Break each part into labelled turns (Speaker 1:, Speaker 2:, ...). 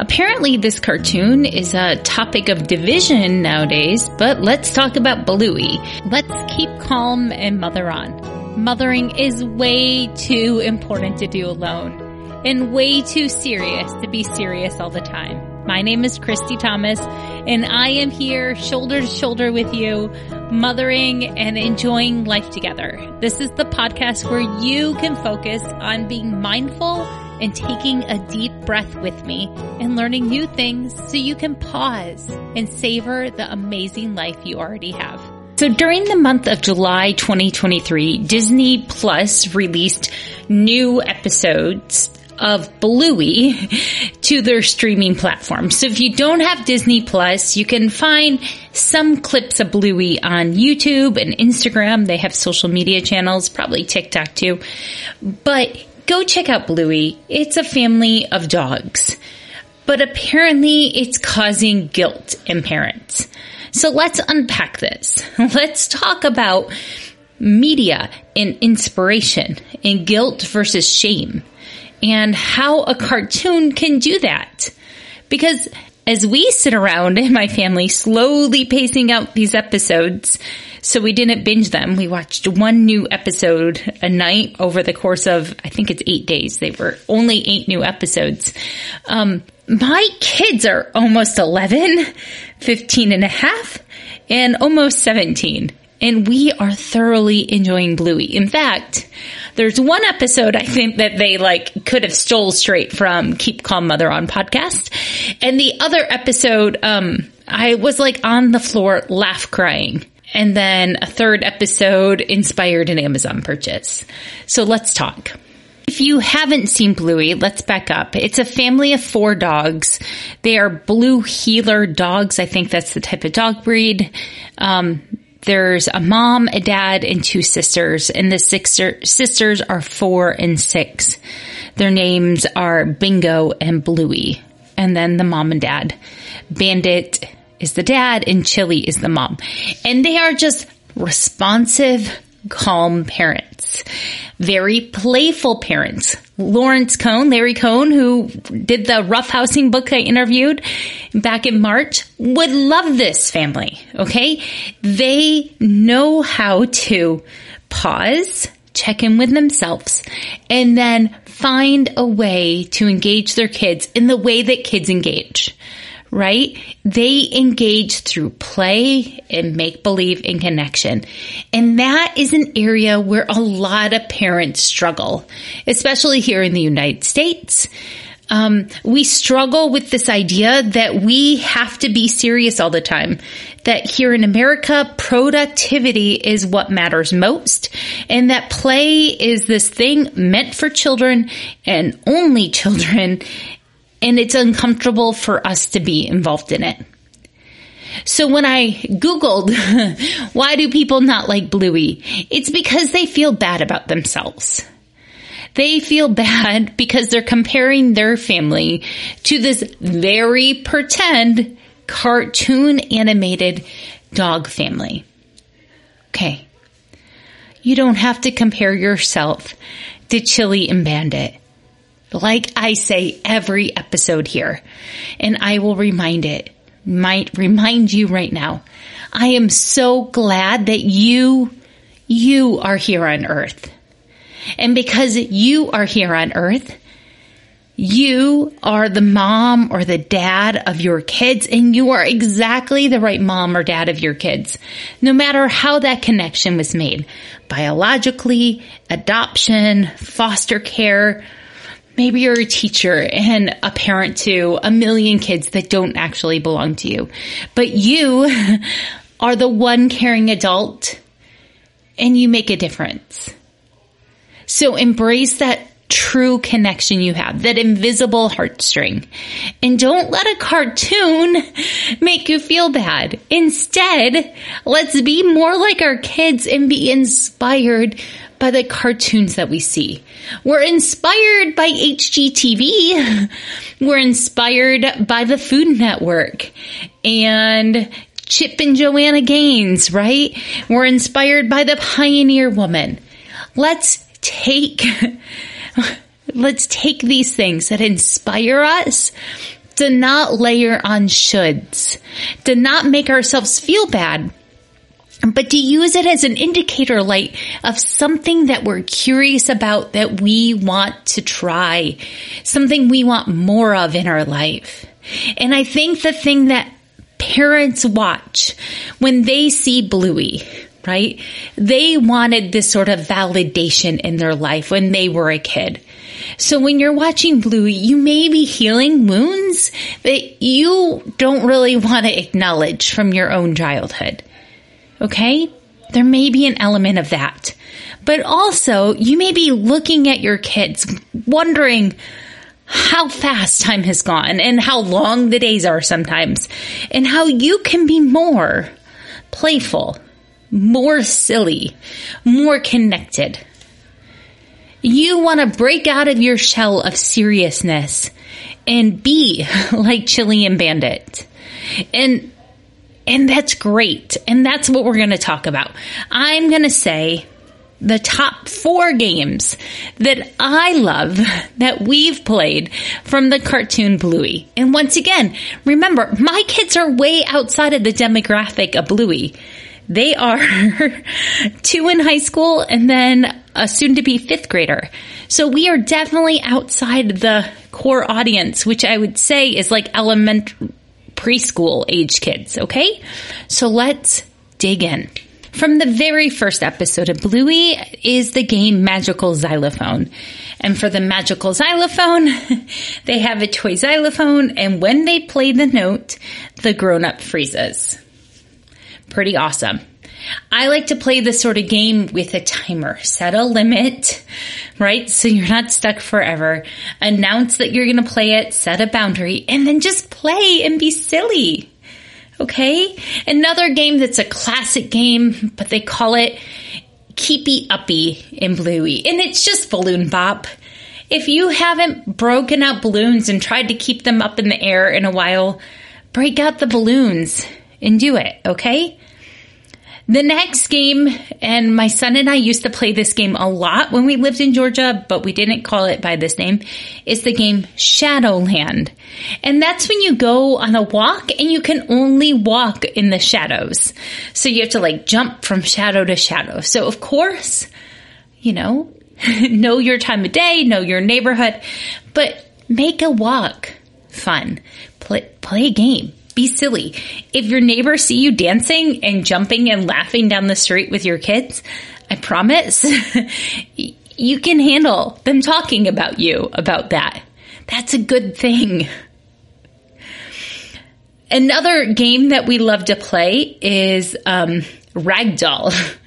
Speaker 1: Apparently, this cartoon is a topic of division nowadays, but let's talk about Bluey. Let's keep calm and mother on. Mothering is way too important to do alone and way too serious to be serious all the time. My name is Christy Thomas and I am here shoulder to shoulder with you, mothering and enjoying life together. This is the podcast where you can focus on being mindful and taking a deep breath with me and learning new things so you can pause and savor the amazing life you already have. So during the month of July 2023, Disney Plus released new episodes of Bluey to their streaming platform. So if you don't have Disney Plus, you can find some clips of Bluey on YouTube and Instagram. They have social media channels, probably TikTok too. But go check out Bluey. It's a family of dogs. But apparently it's causing guilt in parents. So let's unpack this. Let's talk about media and inspiration and guilt versus shame and how a cartoon can do that. Because as we sit around in my family slowly pacing out these episodes, so we didn't binge them. We watched one new episode a night over the course of, I think it's eight days. They were only eight new episodes. Um, my kids are almost 11, 15 and a half, and almost 17. And we are thoroughly enjoying Bluey. In fact, there's one episode I think that they like could have stole straight from Keep Calm Mother on podcast. And the other episode, um, I was like on the floor laugh crying and then a third episode inspired an Amazon purchase. So let's talk. If you haven't seen Bluey, let's back up. It's a family of four dogs. They are blue heeler dogs. I think that's the type of dog breed. Um, there's a mom, a dad, and two sisters, and the sister, sisters are four and six. Their names are Bingo and Bluey, and then the mom and dad. Bandit, is the dad and Chili is the mom. And they are just responsive, calm parents. Very playful parents. Lawrence Cohen, Larry Cohen, who did the roughhousing book I interviewed back in March, would love this family. Okay. They know how to pause, check in with themselves, and then find a way to engage their kids in the way that kids engage right? They engage through play and make believe and connection. And that is an area where a lot of parents struggle, especially here in the United States. Um, we struggle with this idea that we have to be serious all the time. That here in America, productivity is what matters most, and that play is this thing meant for children and only children, and it's uncomfortable for us to be involved in it. So when I Googled, why do people not like Bluey? It's because they feel bad about themselves. They feel bad because they're comparing their family to this very pretend cartoon animated dog family. Okay. You don't have to compare yourself to Chili and Bandit like I say every episode here, and I will remind it, might remind you right now. I am so glad that you, you are here on earth. And because you are here on earth, you are the mom or the dad of your kids and you are exactly the right mom or dad of your kids. No matter how that connection was made. Biologically, adoption, foster care, Maybe you're a teacher and a parent to a million kids that don't actually belong to you, but you are the one caring adult and you make a difference. So embrace that true connection you have, that invisible heartstring. And don't let a cartoon make you feel bad. Instead, let's be more like our kids and be inspired by the cartoons that we see. We're inspired by HGTV. We're inspired by the Food Network and Chip and Joanna Gaines, right? We're inspired by the Pioneer Woman. Let's take, let's take these things that inspire us to not layer on shoulds, to not make ourselves feel bad, but to use it as an indicator light of something that we're curious about that we want to try, something we want more of in our life. And I think the thing that parents watch when they see Bluey, right? They wanted this sort of validation in their life when they were a kid. So when you're watching Bluey, you may be healing wounds that you don't really want to acknowledge from your own childhood. Okay? There may be an element of that. But also, you may be looking at your kids, wondering how fast time has gone and how long the days are sometimes, and how you can be more playful, more silly, more connected. You want to break out of your shell of seriousness and be like Chili and Bandit. And and that's great. And that's what we're going to talk about. I'm going to say the top four games that I love that we've played from the cartoon Bluey. And once again, remember, my kids are way outside of the demographic of Bluey. They are two in high school and then a soon to be fifth grader. So we are definitely outside the core audience, which I would say is like elementary preschool age kids, okay? So let's dig in. From the very first episode of Bluey is the game Magical Xylophone. And for the Magical Xylophone, they have a toy xylophone, and when they play the note, the grown up freezes. Pretty awesome. I like to play this sort of game with a timer. Set a limit, right? So you're not stuck forever. Announce that you're going to play it, set a boundary, and then just play and be silly. Okay? Another game that's a classic game, but they call it Keepy Uppy in Bluey. And it's just Balloon Bop. If you haven't broken out balloons and tried to keep them up in the air in a while, break out the balloons and do it, okay? The next game, and my son and I used to play this game a lot when we lived in Georgia, but we didn't call it by this name, is the game Shadowland. And that's when you go on a walk and you can only walk in the shadows. So you have to like jump from shadow to shadow. So of course, you know, know your time of day, know your neighborhood, but make a walk fun. Play, play a game be silly. If your neighbors see you dancing and jumping and laughing down the street with your kids, I promise you can handle them talking about you about that. That's a good thing. Another game that we love to play is um, Ragdoll.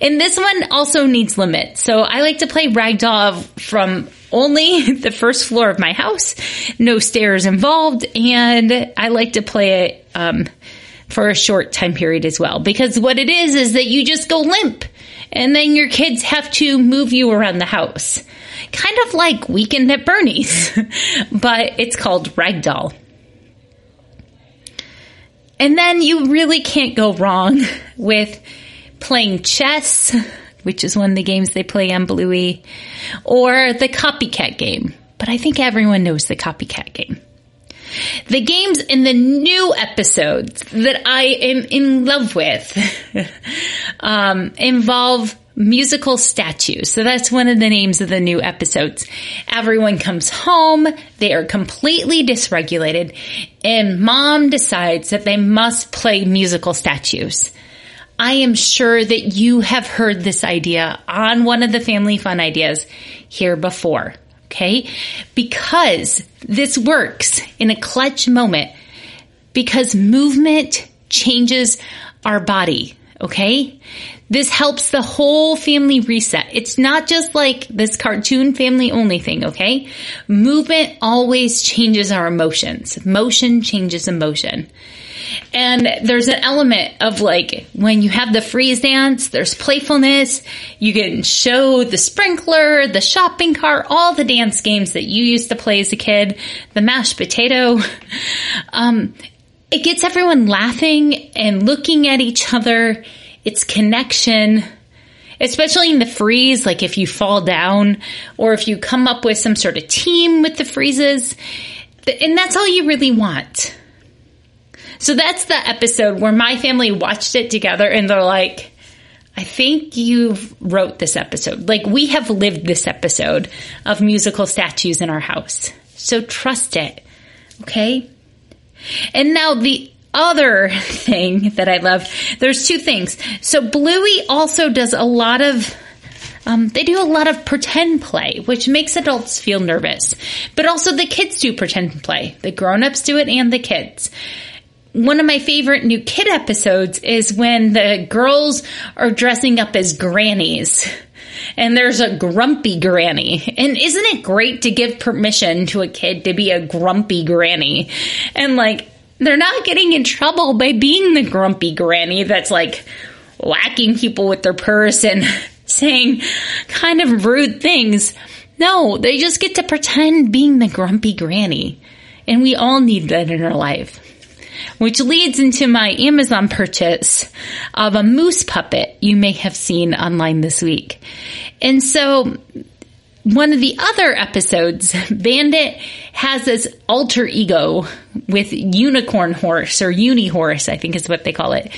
Speaker 1: And this one also needs limits. So I like to play Ragdoll from only the first floor of my house, no stairs involved, and I like to play it um, for a short time period as well. Because what it is is that you just go limp, and then your kids have to move you around the house. Kind of like Weekend at Bernie's, but it's called Ragdoll. And then you really can't go wrong with playing chess which is one of the games they play on Bluey, or the copycat game. But I think everyone knows the copycat game. The games in the new episodes that I am in love with um, involve musical statues. So that's one of the names of the new episodes. Everyone comes home, they are completely dysregulated, and mom decides that they must play musical statues. I am sure that you have heard this idea on one of the family fun ideas here before. Okay. Because this works in a clutch moment because movement changes our body. Okay. This helps the whole family reset. It's not just like this cartoon family only thing. Okay. Movement always changes our emotions. Motion changes emotion. And there's an element of like when you have the freeze dance, there's playfulness. You can show the sprinkler, the shopping cart, all the dance games that you used to play as a kid, the mashed potato. Um, it gets everyone laughing and looking at each other. It's connection especially in the freeze, like if you fall down or if you come up with some sort of team with the freezes, And that's all you really want. So that's the episode where my family watched it together and they're like, I think you wrote this episode. Like we have lived this episode of musical statues in our house. So trust it. Okay. And now the other thing that I love, there's two things. So Bluey also does a lot of um, they do a lot of pretend play, which makes adults feel nervous. But also the kids do pretend play. The grown-ups do it and the kids. One of my favorite new kid episodes is when the girls are dressing up as grannies. And there's a grumpy granny. And isn't it great to give permission to a kid to be a grumpy granny? And like, they're not getting in trouble by being the grumpy granny that's like whacking people with their purse and saying kind of rude things. No, they just get to pretend being the grumpy granny. And we all need that in our life. Which leads into my Amazon purchase of a moose puppet you may have seen online this week. And so one of the other episodes, Bandit has this alter ego with Unicorn Horse or Uni Horse, I think is what they call it.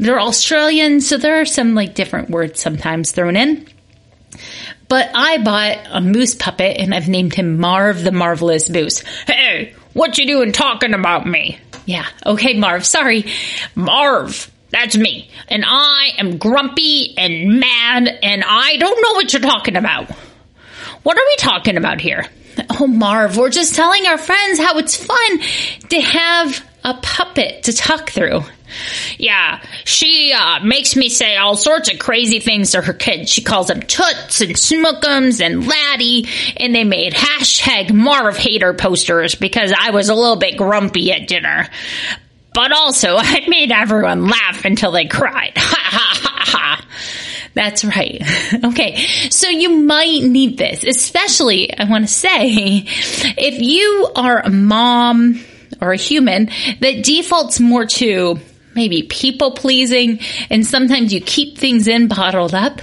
Speaker 1: They're Australian, so there are some like different words sometimes thrown in. But I bought a moose puppet and I've named him Marv the Marvelous Moose. Hey, what you doing talking about me? Yeah, okay, Marv, sorry. Marv, that's me. And I am grumpy and mad and I don't know what you're talking about. What are we talking about here? Oh, Marv, we're just telling our friends how it's fun to have a puppet to talk through. Yeah, she uh, makes me say all sorts of crazy things to her kids. She calls them toots and smookums and laddie, and they made hashtag Marv hater posters because I was a little bit grumpy at dinner. But also, I made everyone laugh until they cried. Ha ha ha ha. That's right. Okay. So you might need this, especially I want to say if you are a mom or a human that defaults more to maybe people pleasing and sometimes you keep things in bottled up,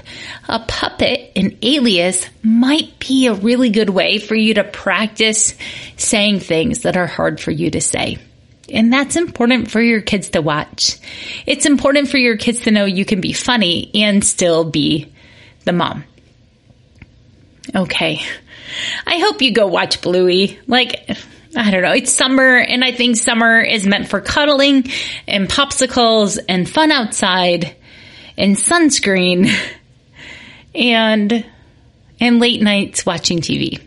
Speaker 1: a puppet, an alias might be a really good way for you to practice saying things that are hard for you to say. And that's important for your kids to watch. It's important for your kids to know you can be funny and still be the mom. Okay. I hope you go watch Bluey. Like, I don't know. It's summer and I think summer is meant for cuddling and popsicles and fun outside and sunscreen and, and late nights watching TV.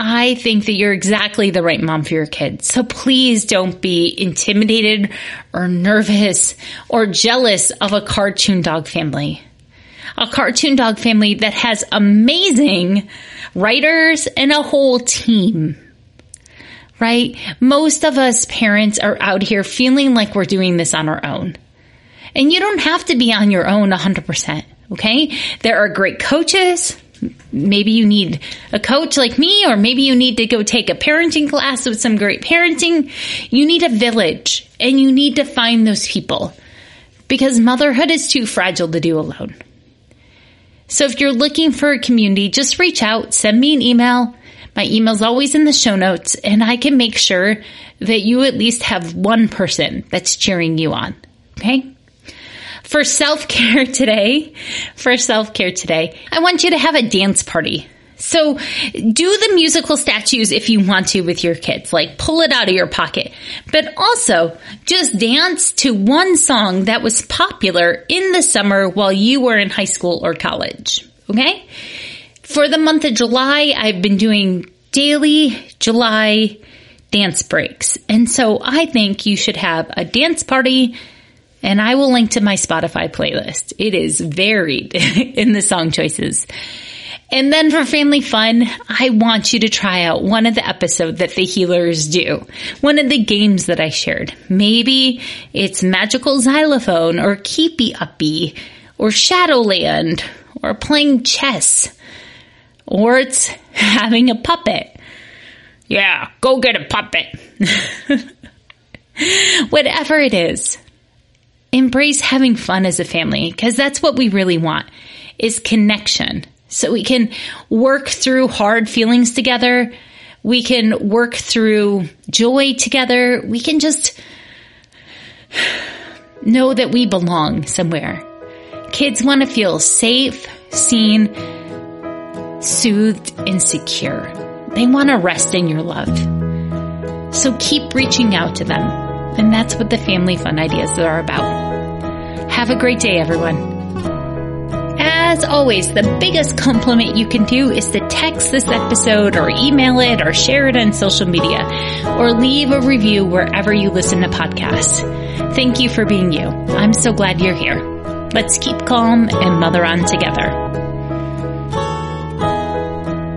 Speaker 1: I think that you're exactly the right mom for your kids. So please don't be intimidated or nervous or jealous of a cartoon dog family. A cartoon dog family that has amazing writers and a whole team. Right? Most of us parents are out here feeling like we're doing this on our own. And you don't have to be on your own 100%. Okay? There are great coaches maybe you need a coach like me, or maybe you need to go take a parenting class with some great parenting. You need a village and you need to find those people because motherhood is too fragile to do alone. So if you're looking for a community, just reach out, send me an email. My email's always in the show notes and I can make sure that you at least have one person that's cheering you on. Okay for self care today, for self care today, I want you to have a dance party. So do the musical statues if you want to with your kids, like pull it out of your pocket, but also just dance to one song that was popular in the summer while you were in high school or college. Okay. For the month of July, I've been doing daily July dance breaks. And so I think you should have a dance party and I will link to my Spotify playlist. It is varied in the song choices. And then for family fun, I want you to try out one of the episodes that the Heelers do. One of the games that I shared. Maybe it's magical xylophone or keepy uppy or shadowland or playing chess or it's having a puppet. Yeah, go get a puppet. Whatever it is, embrace having fun as a family because that's what we really want is connection. So we can work through hard feelings together, We can work through joy together. We can just know that we belong somewhere. Kids want to feel safe, seen, soothed, and secure. They want to rest in your love. So keep reaching out to them. And that's what the Family Fun Ideas are about. Have a great day, everyone. As always, the biggest compliment you can do is to text this episode or email it or share it on social media or leave a review wherever you listen to podcasts. Thank you for being you. I'm so glad you're here. Let's keep calm and mother on together.